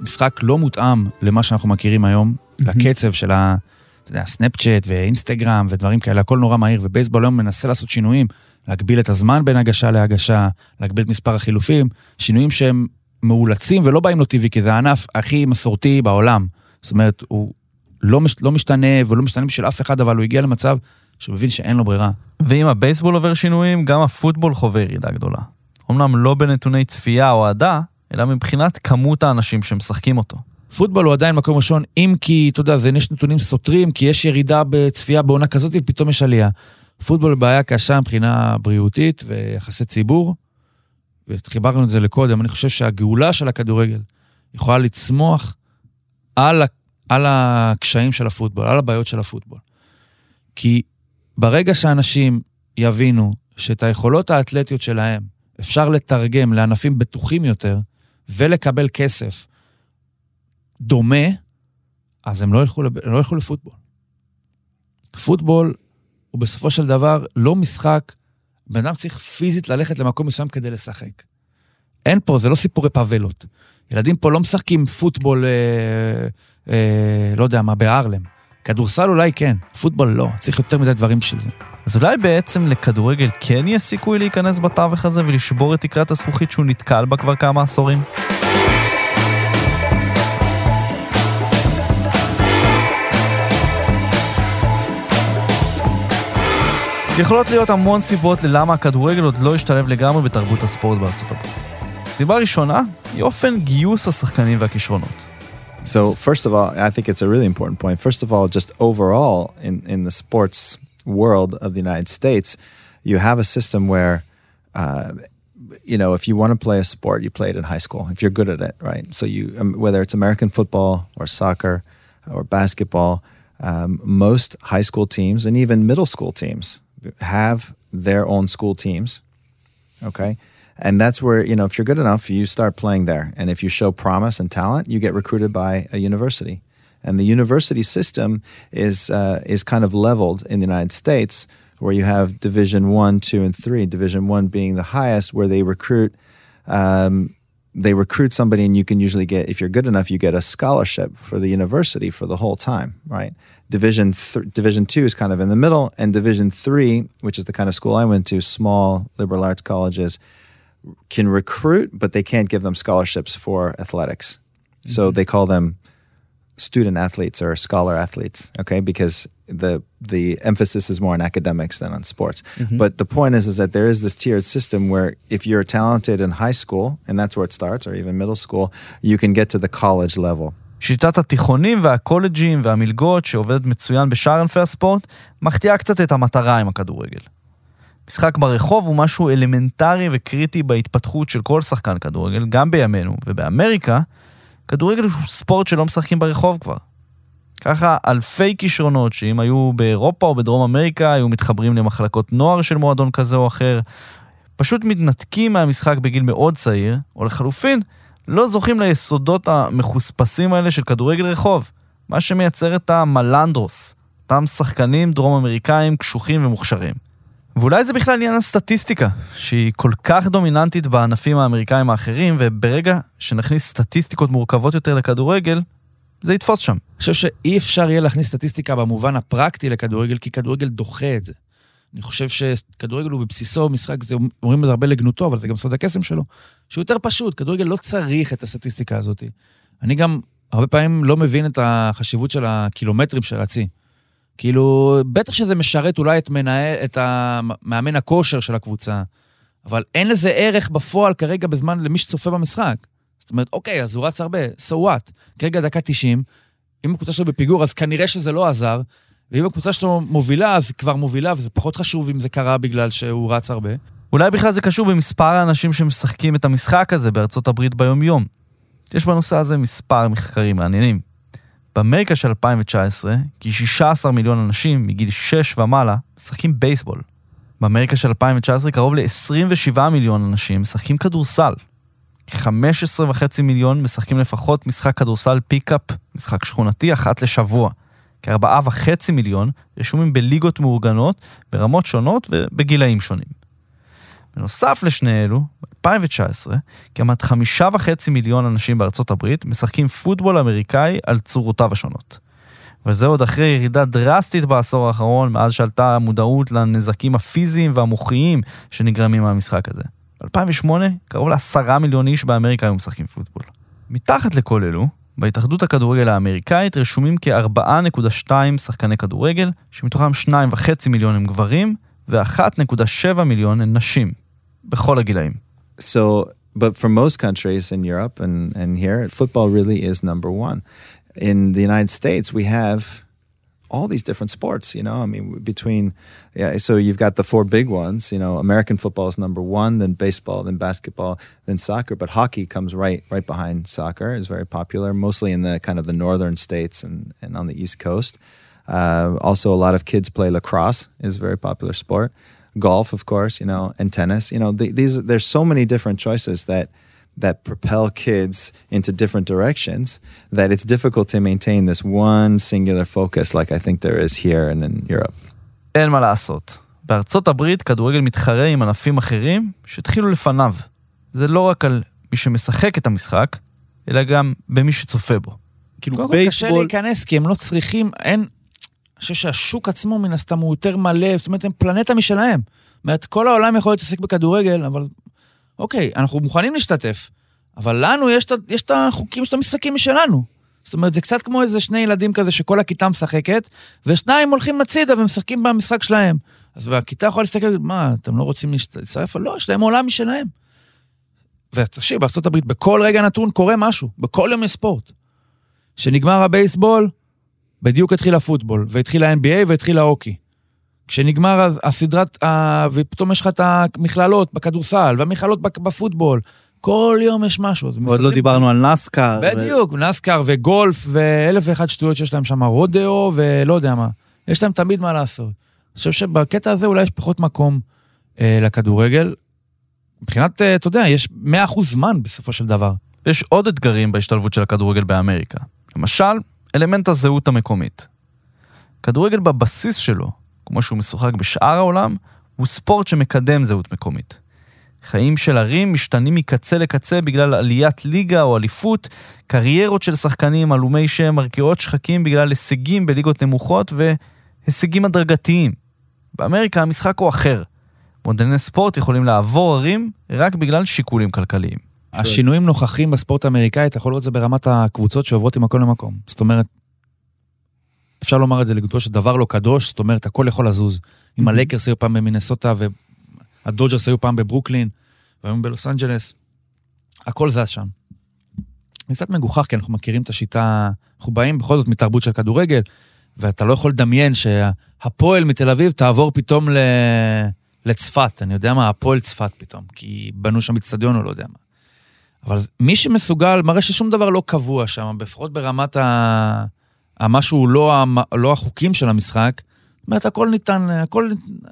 משחק לא מותאם למה שאנחנו מכירים היום, לקצב של ה... אתה יודע, סנאפצ'אט ואינסטגרם ודברים כאלה, הכל נורא מהיר, ובייסבול היום מנסה לעשות שינויים, להגביל את הזמן בין הגשה להגשה, להגביל את מספר החילופים, שינויים שהם מאולצים ולא באים לו טבעי, כי זה הענף הכי מסורתי בעולם. זאת אומרת, הוא לא, מש, לא משתנה ולא משתנה בשביל אף אחד, אבל הוא הגיע למצב שהוא מבין שאין לו ברירה. ואם הבייסבול עובר שינויים, גם הפוטבול חווה ירידה גדולה. אמנם לא בנתוני צפייה או אהדה, אלא מבחינת כמות האנשים שמשחקים אותו. פוטבול הוא עדיין מקום ראשון, אם כי, אתה יודע, זה יש נתונים סותרים, כי יש ירידה בצפייה בעונה כזאת, ופתאום יש עלייה. פוטבול בעיה קשה מבחינה בריאותית ויחסי ציבור, וחיברנו את זה לקודם. אני חושב שהגאולה של הכדורגל יכולה לצמוח על, על הקשיים של הפוטבול, על הבעיות של הפוטבול. כי ברגע שאנשים יבינו שאת היכולות האתלטיות שלהם אפשר לתרגם לענפים בטוחים יותר ולקבל כסף דומה, אז הם לא ילכו, לב... לא ילכו לפוטבול. פוטבול הוא בסופו של דבר לא משחק, בן אדם צריך פיזית ללכת למקום מסוים כדי לשחק. אין פה, זה לא סיפורי פאבלות. ילדים פה לא משחקים פוטבול, אה, אה, לא יודע מה, בהארלם. כדורסל אולי כן, פוטבול לא, צריך יותר מדי דברים בשביל זה. אז אולי בעצם לכדורגל כן יש סיכוי להיכנס בתווך הזה ולשבור את תקרת הזכוכית שהוא נתקל בה כבר כמה עשורים? יכולות להיות המון סיבות ללמה הכדורגל עוד לא השתלב לגמרי בתרבות הספורט בארצות הברית. סיבה ראשונה היא אופן גיוס השחקנים והכישרונות. So first of all, I think it's a really important point. First of all, just overall in, in the sports world of the United States, you have a system where, uh, you know, if you want to play a sport, you play it in high school if you're good at it, right? So you, um, whether it's American football or soccer or basketball, um, most high school teams and even middle school teams have their own school teams. Okay. And that's where, you know, if you're good enough, you start playing there. And if you show promise and talent, you get recruited by a university. And the university system is uh, is kind of leveled in the United States, where you have Division One, Two, and Three. Division One being the highest, where they recruit um, they recruit somebody, and you can usually get, if you're good enough, you get a scholarship for the university for the whole time, right? Division th- Division two is kind of in the middle, and Division three, which is the kind of school I went to, small liberal arts colleges, can recruit, but they can't give them scholarships for athletics. So they call them student athletes or scholar athletes, okay? Because the the emphasis is more on academics than on sports. But the point is is that there is this tiered system where if you're talented in high school, and that's where it starts, or even middle school, you can get to the college level. שיטת התיכונים והקולג'ים והמלגות שעובדת מצוין בשאר ענפי הספורט, מחטיאה קצת את המטרה עם הכדורגל. משחק ברחוב הוא משהו אלמנטרי וקריטי בהתפתחות של כל שחקן כדורגל, גם בימינו, ובאמריקה, כדורגל הוא ספורט שלא משחקים ברחוב כבר. ככה אלפי כישרונות שאם היו באירופה או בדרום אמריקה, היו מתחברים למחלקות נוער של מועדון כזה או אחר, פשוט מתנתקים מהמשחק בגיל מאוד צעיר, או לחלופין, לא זוכים ליסודות המחוספסים האלה של כדורגל רחוב, מה שמייצר את המלנדרוס, אותם שחקנים דרום אמריקאים קשוחים ומוכשרים. ואולי זה בכלל עניין הסטטיסטיקה, שהיא כל כך דומיננטית בענפים האמריקאים האחרים, וברגע שנכניס סטטיסטיקות מורכבות יותר לכדורגל, זה יתפוס שם. אני חושב שאי אפשר יהיה להכניס סטטיסטיקה במובן הפרקטי לכדורגל, כי כדורגל דוחה את זה. אני חושב שכדורגל הוא בבסיסו משחק, זה, אומרים את זה הרבה לגנותו, אבל זה גם סוד הקסם שלו, שהוא יותר פשוט, כדורגל לא צריך את הסטטיסטיקה הזאת. אני גם הרבה פעמים לא מבין את החשיבות של הקילומטרים שרצים. כאילו, בטח שזה משרת אולי את, מנהל, את המאמן הכושר של הקבוצה, אבל אין לזה ערך בפועל כרגע בזמן למי שצופה במשחק. זאת אומרת, אוקיי, אז הוא רץ הרבה, so what? כרגע דקה 90, אם הקבוצה שלו בפיגור, אז כנראה שזה לא עזר, ואם הקבוצה שלו מובילה, אז היא כבר מובילה, וזה פחות חשוב אם זה קרה בגלל שהוא רץ הרבה. אולי בכלל זה קשור במספר האנשים שמשחקים את המשחק הזה בארצות הברית ביום-יום. יש בנושא הזה מספר מחקרים מעניינים. באמריקה של 2019, כ-16 מיליון אנשים מגיל 6 ומעלה משחקים בייסבול. באמריקה של 2019, קרוב ל-27 מיליון אנשים משחקים כדורסל. כ-15.5 מיליון משחקים לפחות משחק כדורסל פיקאפ, משחק שכונתי, אחת לשבוע. כ-4.5 מיליון רשומים בליגות מאורגנות ברמות שונות ובגילאים שונים. בנוסף לשני אלו, ב-2019, כמעט חמישה וחצי מיליון אנשים בארצות הברית משחקים פוטבול אמריקאי על צורותיו השונות. וזה עוד אחרי ירידה דרסטית בעשור האחרון, מאז שעלתה המודעות לנזקים הפיזיים והמוחיים שנגרמים מהמשחק הזה. ב-2008, קרוב לעשרה מיליון איש באמריקה היו משחקים פוטבול. מתחת לכל אלו, בהתאחדות הכדורגל האמריקאית רשומים כ-4.2 שחקני כדורגל, שמתוכם 2.5 מיליון הם גברים ו-1.7 מיליון הן נשים, בכל הגילאים. So, but for most countries in Europe and, and here, football really is number one. In the United States, we have all these different sports, you know, I mean, between, yeah, so you've got the four big ones, you know, American football is number one, then baseball, then basketball, then soccer, but hockey comes right, right behind soccer, is very popular, mostly in the kind of the northern states and, and on the East Coast. Uh, also, a lot of kids play lacrosse, is a very popular sport. Golf, of course, you know, and tennis. You know, the, these there's so many different choices that that propel kids into different directions that it's difficult to maintain this one singular focus like I think there is here and in Europe. אין מה לעשות. בארצות הברית כדורגל מתחרה עם ענפים אחרים שהתחילו לפניו. זה לא רק על מי שמשחק את המשחק, אלא גם במי שצופה בו. כאילו, קודם כל קשה להיכנס, כי הם לא צריכים, אין... חושב שהשוק עצמו, מן הסתם, הוא יותר מלא, זאת אומרת, הם פלנטה משלהם. זאת אומרת, כל העולם יכול להתעסק בכדורגל, אבל אוקיי, אנחנו מוכנים להשתתף, אבל לנו יש, את החוקים של המשחקים משלנו. זאת אומרת, זה קצת כמו איזה שני ילדים כזה שכל הכיתה משחקת, ושניים הולכים לצידה ומשחקים במשחק שלהם. אז הכיתה יכולה להסתכל, מה, אתם לא רוצים להצטרף? לא, יש להם עולם משלהם. ותקשיב, בארה"ב בכל רגע נתון קורה משהו, בכל יום יש ספורט. כשנגמר הבייסבול, בדיוק התחיל הפוטבול, והתחיל ה-NBA והתחיל ההוקי. כשנגמר הסדרת, ה... ופתאום יש לך את המכללות בכדורסל, והמכללות בפוטבול, כל יום יש משהו. עוד מסתכלים... לא דיברנו על נסקר. בדיוק, ו... נסקר וגולף ואלף ואחת שטויות שיש להם שם, רודאו ולא יודע מה. יש להם תמיד מה לעשות. אני חושב שבקטע הזה אולי יש פחות מקום אה, לכדורגל. מבחינת, אה, אתה יודע, יש 100% זמן בסופו של דבר. יש עוד אתגרים בהשתלבות של הכדורגל באמריקה. למשל, אלמנט הזהות המקומית. כדורגל בבסיס שלו, כמו שהוא משוחק בשאר העולם, הוא ספורט שמקדם זהות מקומית. חיים של ערים משתנים מקצה לקצה בגלל עליית ליגה או אליפות, קריירות של שחקנים עלומי שם מרקיעות שחקים בגלל הישגים בליגות נמוכות והישגים הדרגתיים. באמריקה המשחק הוא אחר. מועדוני ספורט יכולים לעבור ערים רק בגלל שיקולים כלכליים. השינויים נוכחים בספורט האמריקאי, אתה יכול לראות את זה ברמת הקבוצות שעוברות ממקום למקום. זאת אומרת, אפשר לומר את זה לגדולו שדבר לא קדוש, זאת אומרת, הכל יכול לזוז. אם הלייקרס היו פעם במינסוטה והדודג'רס היו פעם בברוקלין, והיום בלוס אנג'לס, הכל זז שם. זה קצת מגוחך, כי אנחנו מכירים את השיטה, אנחנו באים בכל זאת מתרבות של כדורגל, ואתה לא יכול לדמיין שהפועל מתל אביב תעבור פתאום ל... לצפת, אני יודע מה, הפועל צפת פתאום, כי בנו שם אצטדיון או לא יודע מה. אבל מי שמסוגל, מראה ששום דבר לא קבוע שם, לפחות ברמת ה... המשהו לא, המ... לא החוקים של המשחק, זאת אומרת, הכל ניתן, הכל,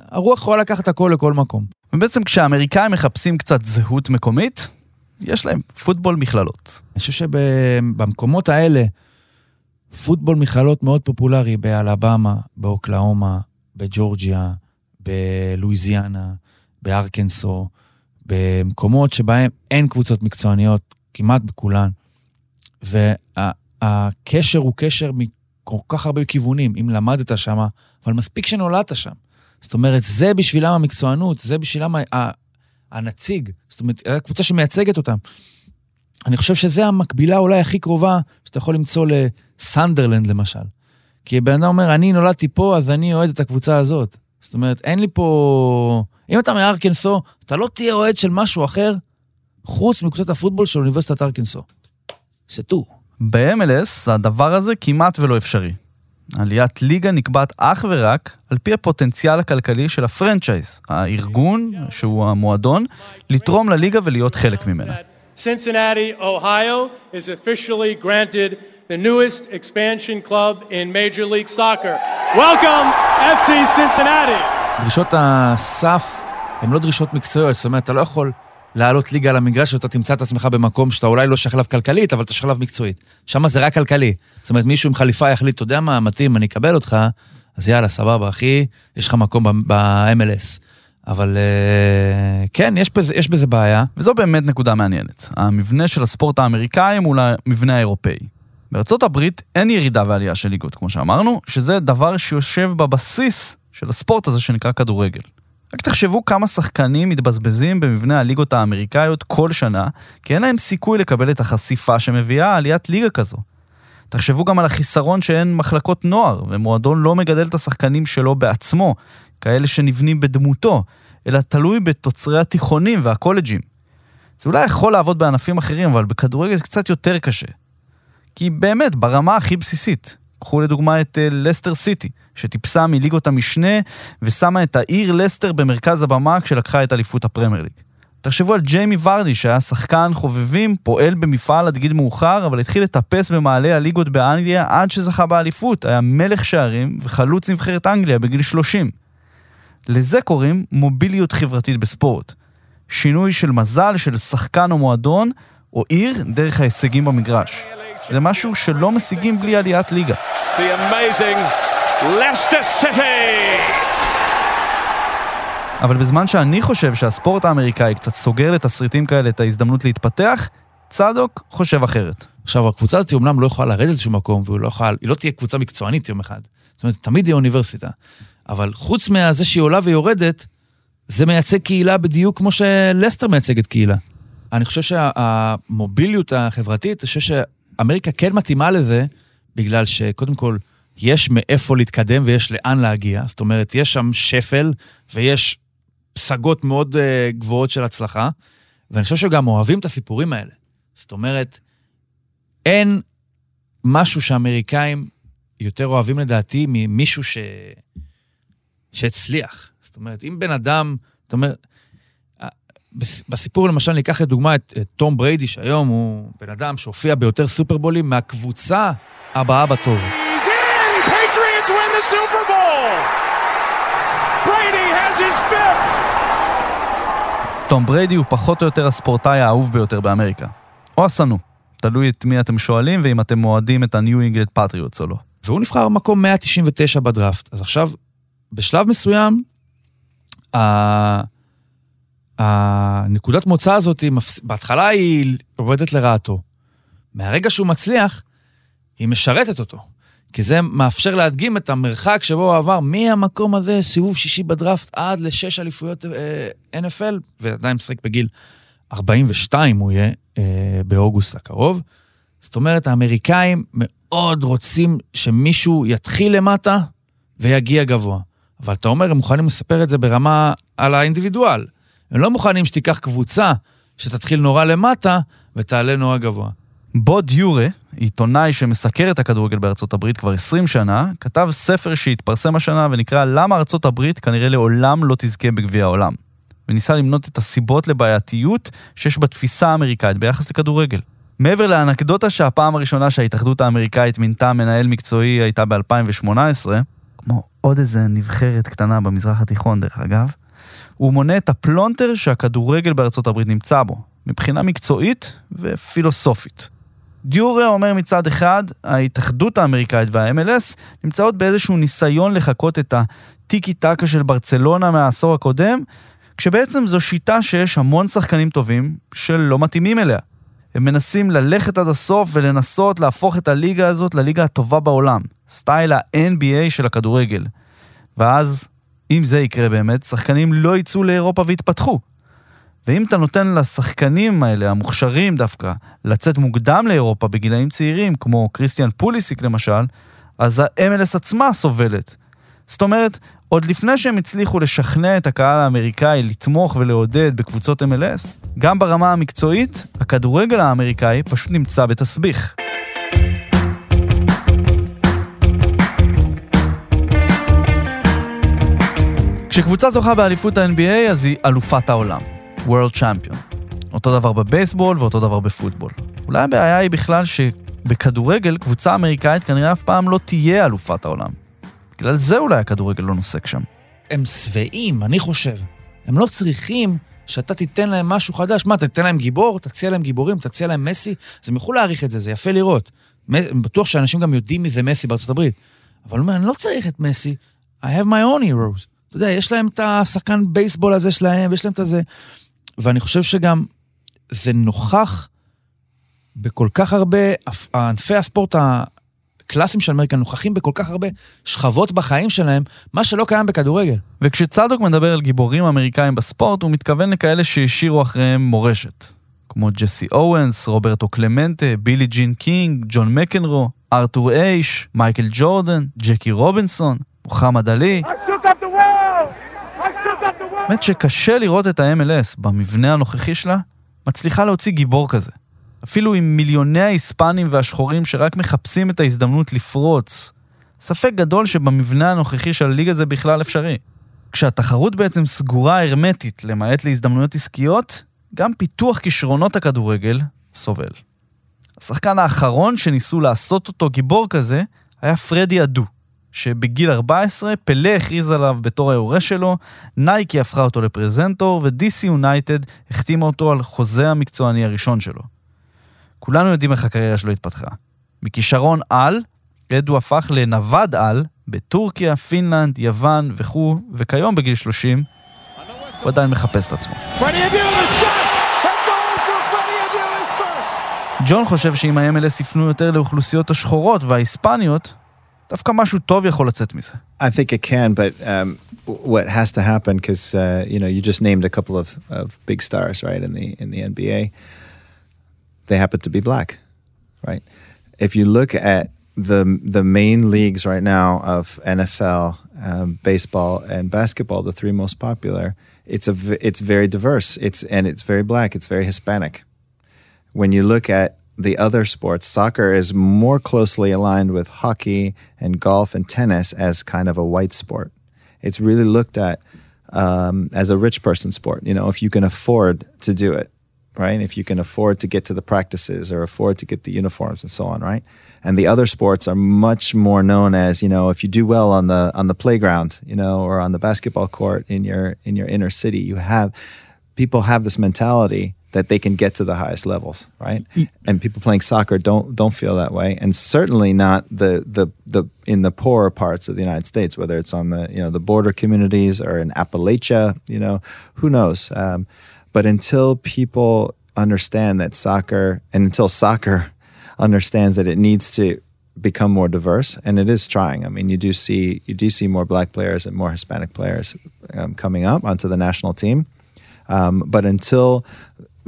הרוח יכולה לקחת הכל לכל מקום. ובעצם כשהאמריקאים מחפשים קצת זהות מקומית, יש להם פוטבול מכללות. אני חושב שבמקומות האלה, פוטבול מכללות מאוד פופולרי באלבמה, באוקלאומה, בג'ורג'יה, בלואיזיאנה, בארקנסו, במקומות שבהם אין קבוצות מקצועניות, כמעט בכולן. והקשר הוא קשר מכל כך הרבה כיוונים, אם למדת שם, אבל מספיק שנולדת שם. זאת אומרת, זה בשבילם המקצוענות, זה בשבילם הנציג, זאת אומרת, הקבוצה שמייצגת אותם. אני חושב שזה המקבילה אולי הכי קרובה שאתה יכול למצוא לסנדרלנד למשל. כי בן אדם אומר, אני נולדתי פה, אז אני אוהד את הקבוצה הזאת. זאת אומרת, אין לי פה... אם אתה מארקנסו, אתה לא תהיה אוהד של משהו אחר, חוץ מקבוצת הפוטבול של אוניברסיטת ארקנסו. זה טו. ב-MLS הדבר הזה כמעט ולא אפשרי. עליית ליגה נקבעת אך ורק על פי הפוטנציאל הכלכלי של הפרנצ'ייז, הארגון, שהוא המועדון, לתרום לליגה ולהיות חלק ממנה. Cincinnati, Ohio is officially granted the newest expansion club in Major League Soccer. Welcome, FC Cincinnati. דרישות הסף הן לא דרישות מקצועיות, זאת אומרת, אתה לא יכול לעלות ליגה למגרש ואתה תמצא את עצמך במקום שאתה אולי לא שייך אליו כלכלית, אבל אתה שייך אליו מקצועית. שם זה רק כלכלי. זאת אומרת, מישהו עם חליפה יחליט, אתה יודע מה, מתאים, אני אקבל אותך, אז יאללה, סבבה, אחי, יש לך מקום ב-MLS. אבל uh, כן, יש בזה, יש בזה בעיה. וזו באמת נקודה מעניינת. המבנה של הספורט האמריקאי מול המבנה האירופאי. בארצות הברית אין ירידה ועלייה של ליגות, כמו שאמרנו, שזה דבר שיושב בבסיס של הספורט הזה שנקרא כדורגל. רק תחשבו כמה שחקנים מתבזבזים במבנה הליגות האמריקאיות כל שנה, כי אין להם סיכוי לקבל את החשיפה שמביאה עליית ליגה כזו. תחשבו גם על החיסרון שאין מחלקות נוער, ומועדון לא מגדל את השחקנים שלו בעצמו, כאלה שנבנים בדמותו, אלא תלוי בתוצרי התיכונים והקולג'ים. זה אולי יכול לעבוד בענפים אחרים, אבל בכדורגל זה קצת יותר קשה. כי באמת, ברמה הכי בסיסית, קחו לדוגמה את uh, לסטר סיטי, שטיפסה מליגות המשנה ושמה את העיר לסטר במרכז הבמה כשלקחה את אליפות הפרמייר ליג. תחשבו על ג'יימי ורדי, שהיה שחקן חובבים, פועל במפעל עד גיל מאוחר, אבל התחיל לטפס במעלה הליגות באנגליה עד שזכה באליפות. היה מלך שערים וחלוץ נבחרת אנגליה בגיל 30. לזה קוראים מוביליות חברתית בספורט. שינוי של מזל של שחקן או מועדון, או עיר, דרך ההישגים במגרש. זה משהו שלא משיגים בלי עליית ליגה. The amazing Leicester City! אבל בזמן שאני חושב שהספורט האמריקאי קצת סוגר לתסריטים כאלה את ההזדמנות להתפתח, צדוק חושב אחרת. עכשיו, הקבוצה הזאת אומנם לא יכולה לרדת לשום מקום, והיא לא יכולה, היא לא תהיה קבוצה מקצוענית יום אחד. זאת אומרת, תמיד יהיה אוניברסיטה. אבל חוץ מזה שהיא עולה ויורדת, זה מייצג קהילה בדיוק כמו שלסטר מייצגת קהילה. אני חושב שהמוביליות החברתית, אני חושב שאמריקה כן מתאימה לזה, בגלל שקודם כל, יש מאיפה להתקדם ויש לאן להגיע. זאת אומרת, יש שם שפל ויש פסגות מאוד uh, גבוהות של הצלחה, ואני חושב שגם אוהבים את הסיפורים האלה. זאת אומרת, אין משהו שאמריקאים יותר אוהבים לדעתי ממישהו ש... שהצליח. זאת אומרת, אם בן אדם, זאת אומרת, בסיפור למשל ניקח לדוגמה את, את תום בריידי, שהיום הוא בן אדם שהופיע ביותר סופרבולים מהקבוצה הבאה בתור. He's in! Patriots win the Super Bowl! Brady has his fifth! תום בריידי הוא פחות או יותר הספורטאי האהוב ביותר באמריקה. או השנוא. תלוי את מי אתם שואלים ואם אתם מועדים את ה-New England Patriots או לא. והוא נבחר במקום 199 בדראפט. אז עכשיו, בשלב מסוים, ה... הנקודת מוצא הזאת, בהתחלה היא עובדת לרעתו. מהרגע שהוא מצליח, היא משרתת אותו. כי זה מאפשר להדגים את המרחק שבו הוא עבר מהמקום הזה, סיבוב שישי בדראפט, עד לשש אליפויות אה, NFL, ועדיין משחק בגיל 42 הוא יהיה אה, באוגוסט הקרוב. זאת אומרת, האמריקאים מאוד רוצים שמישהו יתחיל למטה ויגיע גבוה. אבל אתה אומר, הם מוכנים לספר את זה ברמה על האינדיבידואל. הם לא מוכנים שתיקח קבוצה שתתחיל נורא למטה ותעלה נורא גבוה. בוד יורה, עיתונאי שמסקר את הכדורגל בארצות הברית כבר 20 שנה, כתב ספר שהתפרסם השנה ונקרא "למה ארצות הברית כנראה לעולם לא תזכה בגביע העולם", וניסה למנות את הסיבות לבעייתיות שיש בתפיסה האמריקאית ביחס לכדורגל. מעבר לאנקדוטה שהפעם הראשונה שההתאחדות האמריקאית מינתה מנהל מקצועי הייתה ב-2018, כמו עוד איזה נבחרת קטנה במזרח התיכון דרך אגב, הוא מונה את הפלונטר שהכדורגל בארצות הברית נמצא בו, מבחינה מקצועית ופילוסופית. די ורה אומר מצד אחד, ההתאחדות האמריקאית וה-MLS נמצאות באיזשהו ניסיון לחקות את הטיקי טקה של ברצלונה מהעשור הקודם, כשבעצם זו שיטה שיש המון שחקנים טובים שלא מתאימים אליה. הם מנסים ללכת עד הסוף ולנסות להפוך את הליגה הזאת לליגה הטובה בעולם, סטייל ה-NBA של הכדורגל. ואז, אם זה יקרה באמת, שחקנים לא יצאו לאירופה ויתפתחו. ואם אתה נותן לשחקנים האלה, המוכשרים דווקא, לצאת מוקדם לאירופה בגילאים צעירים, כמו קריסטיאן פוליסיק למשל, אז ה-MLS עצמה סובלת. זאת אומרת, עוד לפני שהם הצליחו לשכנע את הקהל האמריקאי לתמוך ולעודד בקבוצות MLS, גם ברמה המקצועית, הכדורגל האמריקאי פשוט נמצא בתסביך. כשקבוצה זוכה באליפות ה-NBA, אז היא אלופת העולם. World Champion. אותו דבר בבייסבול ואותו דבר בפוטבול. אולי הבעיה היא בכלל שבכדורגל קבוצה אמריקאית כנראה אף פעם לא תהיה אלופת העולם. בגלל זה אולי הכדורגל לא נוסק שם. הם שבעים, אני חושב. הם לא צריכים שאתה תיתן להם משהו חדש. מה, תיתן להם גיבור? תציע להם גיבורים? תציע להם מסי? אז הם יוכלו להעריך את זה, זה יפה לראות. בטוח שאנשים גם יודעים מי זה מסי בארצות הברית. אבל הוא אומר, אני לא צריך את מסי, I have my own heroes. אתה יודע, יש להם את השחקן בייסבול הזה שלהם, ויש להם את הזה. ואני חושב שגם זה נוכח בכל כך הרבה, ענפי הספורט הקלאסיים של אמריקה נוכחים בכל כך הרבה שכבות בחיים שלהם, מה שלא קיים בכדורגל. וכשצדוק מדבר על גיבורים אמריקאים בספורט, הוא מתכוון לכאלה שהשאירו אחריהם מורשת. כמו ג'סי אוונס, רוברטו קלמנטה, בילי ג'ין קינג, ג'ון מקנרו, ארתור אש, מייקל ג'ורדן, ג'קי רובינסון, מוחמד עלי. האמת שקשה לראות את ה-MLS במבנה הנוכחי שלה, מצליחה להוציא גיבור כזה. אפילו עם מיליוני ההיספנים והשחורים שרק מחפשים את ההזדמנות לפרוץ. ספק גדול שבמבנה הנוכחי של הליגה זה בכלל אפשרי. כשהתחרות בעצם סגורה הרמטית, למעט להזדמנויות עסקיות, גם פיתוח כישרונות הכדורגל סובל. השחקן האחרון שניסו לעשות אותו גיבור כזה היה פרדי אדו, שבגיל 14 פלא הכריז עליו בתור היורש שלו, נייקי הפכה אותו לפרזנטור ו-DC יונייטד החתימה אותו על חוזה המקצועני הראשון שלו. כולנו יודעים איך הקריירה שלו התפתחה. מכישרון על, אדו הפך לנווד על בטורקיה, פינלנד, יוון וכו', וכיום בגיל 30 הוא עדיין מחפש את עצמו. ג'ון חושב שאם ה-MLS יפנו יותר לאוכלוסיות השחורות וההיספניות, דווקא משהו טוב יכול לצאת מזה. I think it can, but um, what has to happen because uh, you know you just named a couple of, of big stars, right? In the in the NBA, they happen to be black, right? If you look at the the main leagues right now of NFL, um, baseball, and basketball, the three most popular, it's a v- it's very diverse. It's and it's very black. It's very Hispanic. When you look at the other sports, soccer is more closely aligned with hockey and golf and tennis as kind of a white sport. It's really looked at um, as a rich person sport. You know, if you can afford to do it, right? If you can afford to get to the practices or afford to get the uniforms and so on, right? And the other sports are much more known as, you know, if you do well on the on the playground, you know, or on the basketball court in your in your inner city, you have people have this mentality that they can get to the highest levels, right? And people playing soccer don't don't feel that way, and certainly not the the the in the poorer parts of the United States, whether it's on the you know the border communities or in Appalachia, you know, who knows? Um, but until people understand that soccer, and until soccer understands that it needs to become more diverse, and it is trying. I mean, you do see you do see more black players and more Hispanic players um, coming up onto the national team. Um, but until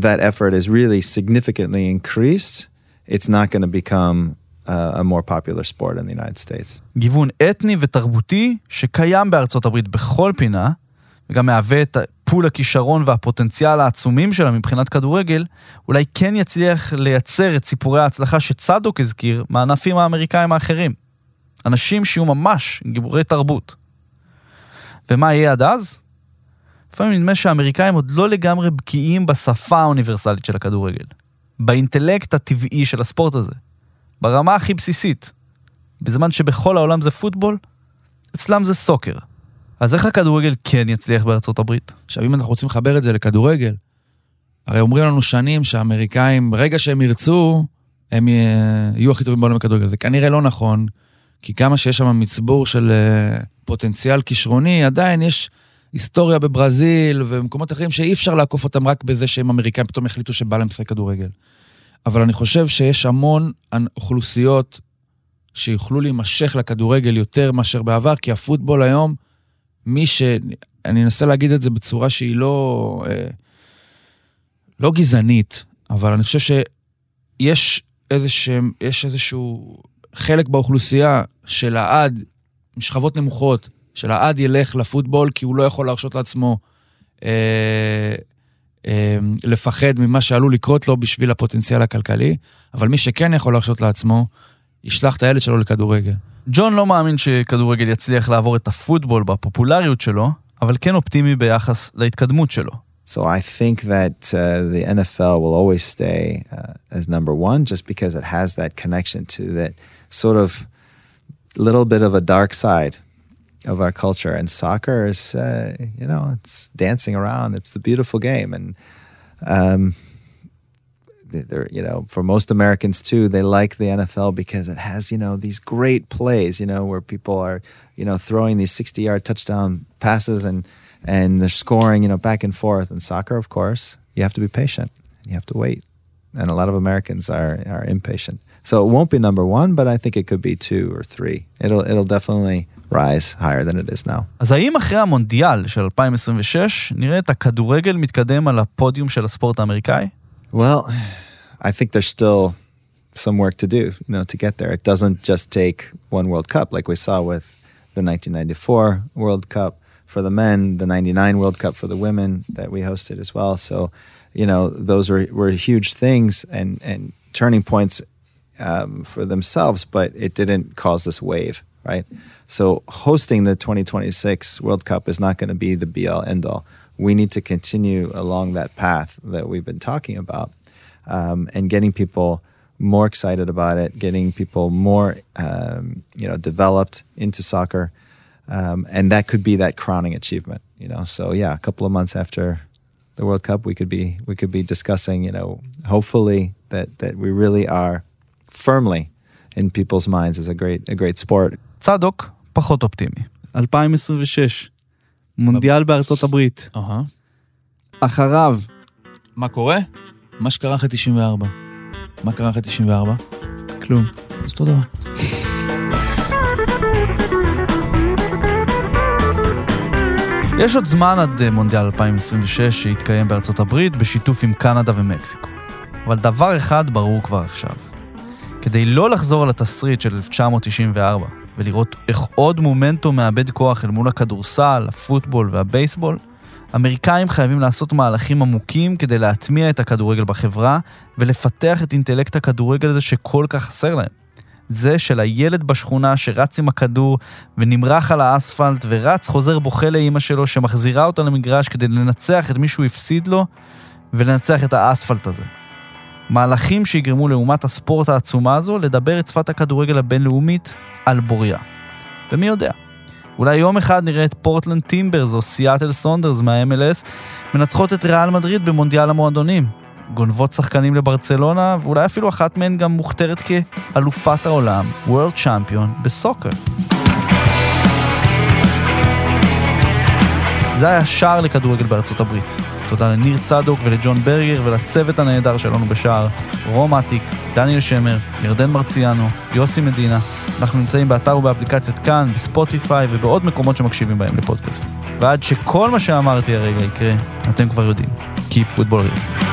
that effort is really significantly increased, it's not going to become uh, a more popular sport in the United States. גיוון אתני ותרבותי שקיים בארצות הברית בכל פינה, וגם מהווה את פול הכישרון והפוטנציאל העצומים שלה מבחינת כדורגל, אולי כן יצליח לייצר את סיפורי ההצלחה שצדוק הזכיר מהענפים האמריקאים האחרים. אנשים שיהיו ממש גיבורי תרבות. ומה יהיה עד אז? לפעמים נדמה שהאמריקאים עוד לא לגמרי בקיאים בשפה האוניברסלית של הכדורגל, באינטלקט הטבעי של הספורט הזה, ברמה הכי בסיסית. בזמן שבכל העולם זה פוטבול, אצלם זה סוקר. אז איך הכדורגל כן יצליח בארצות הברית? עכשיו, אם אנחנו רוצים לחבר את זה לכדורגל, הרי אומרים לנו שנים שהאמריקאים, ברגע שהם ירצו, הם יהיו הכי טובים בעולם בכדורגל. זה כנראה לא נכון, כי כמה שיש שם מצבור של uh, פוטנציאל כישרוני, עדיין יש היסטוריה בברזיל ובמקומות אחרים שאי אפשר לעקוף אותם רק בזה שהם אמריקאים פתאום החליטו שבא להם לשחק כדורגל. אבל אני חושב שיש המון אוכלוסיות שיוכלו להימשך לכדורגל יותר מאשר בעבר, כי הפוטבול היום, מי ש... אני אנסה להגיד את זה בצורה שהיא לא... אה, לא גזענית, אבל אני חושב שיש איזשהם, יש איזשהו חלק באוכלוסייה של העד, משכבות נמוכות, של העד ילך לפוטבול כי הוא לא יכול להרשות לעצמו אה, אה, לפחד ממה שעלול לקרות לו בשביל הפוטנציאל הכלכלי, אבל מי שכן יכול להרשות לעצמו, ישלח את הילד שלו לכדורגל. ג'ון לא מאמין שכדורגל יצליח לעבור את הפוטבול בפופולריות שלו, אבל כן אופטימי ביחס להתקדמות שלו. So I think that uh, the NFL will always stay uh, as number one just because it has that connection to that sort of little bit of a dark side of our culture. And soccer is, uh, you know, it's dancing around. It's a beautiful game. And, um, they're, you know, for most Americans too, they like the NFL because it has, you know, these great plays, you know, where people are, you know, throwing these 60 yard touchdown passes and, and they're scoring, you know, back and forth. And soccer, of course, you have to be patient. And you have to wait. And a lot of Americans are, are impatient. So it won't be number one, but I think it could be two or three. It'll, it'll definitely rise higher than it is now. אז האם אחרי המונדיאל של 2026 נראה את הכדורגל מתקדם על הפודיום של הספורט האמריקאי? Well, I think there's still some work to do, you know, to get there. It doesn't just take one World Cup, like we saw with the 1994 World Cup for the men, the 99 World Cup for the women that we hosted as well. So, you know, those were, were huge things and, and turning points um, for themselves, but it didn't cause this wave, right? So hosting the 2026 World Cup is not going to be the be all end all. We need to continue along that path that we've been talking about um, and getting people more excited about it, getting people more um, you know developed into soccer, um, and that could be that crowning achievement. You know, so yeah, a couple of months after the World Cup, we could be we could be discussing. You know, hopefully that that we really are firmly in people's minds as a great a great sport. Sadok, פחות אופטימי. 2026, מונדיאל בארצות הברית. אהה. אחריו, מה קורה? מה שקרה אחרי 94. מה קרה אחרי 94? כלום. אז דבר. יש עוד זמן עד אה, מונדיאל 2026 שיתקיים בארצות הברית בשיתוף עם קנדה ומקסיקו. אבל דבר אחד ברור כבר עכשיו. כדי לא לחזור על התסריט של 1994 ולראות איך עוד מומנטום מאבד כוח אל מול הכדורסל, הפוטבול והבייסבול, אמריקאים חייבים לעשות מהלכים עמוקים כדי להטמיע את הכדורגל בחברה ולפתח את אינטלקט הכדורגל הזה שכל כך חסר להם. זה של הילד בשכונה שרץ עם הכדור ונמרח על האספלט ורץ חוזר בוכה לאימא שלו שמחזירה אותו למגרש כדי לנצח את מי שהוא הפסיד לו ולנצח את האספלט הזה. מהלכים שיגרמו לאומת הספורט העצומה הזו לדבר את שפת הכדורגל הבינלאומית על בוריה. ומי יודע, אולי יום אחד נראה את פורטלנד טימברס או סיאטל סונדרס מה-MLS מנצחות את ריאל מדריד במונדיאל המועדונים. גונבות שחקנים לברצלונה, ואולי אפילו אחת מהן גם מוכתרת כאלופת העולם, World Champion ב-soccer. זה היה שער לכדורגל בארצות הברית. תודה לניר צדוק ולג'ון ברגר ולצוות הנהדר שלנו בשער, רום אטיק, דניאל שמר, ירדן מרציאנו, יוסי מדינה. אנחנו נמצאים באתר ובאפליקציית כאן, בספוטיפיי ובעוד מקומות שמקשיבים בהם לפודקאסט. ועד שכל מה שאמרתי הרגע יקרה, אתם כבר יודעים. Keep football real.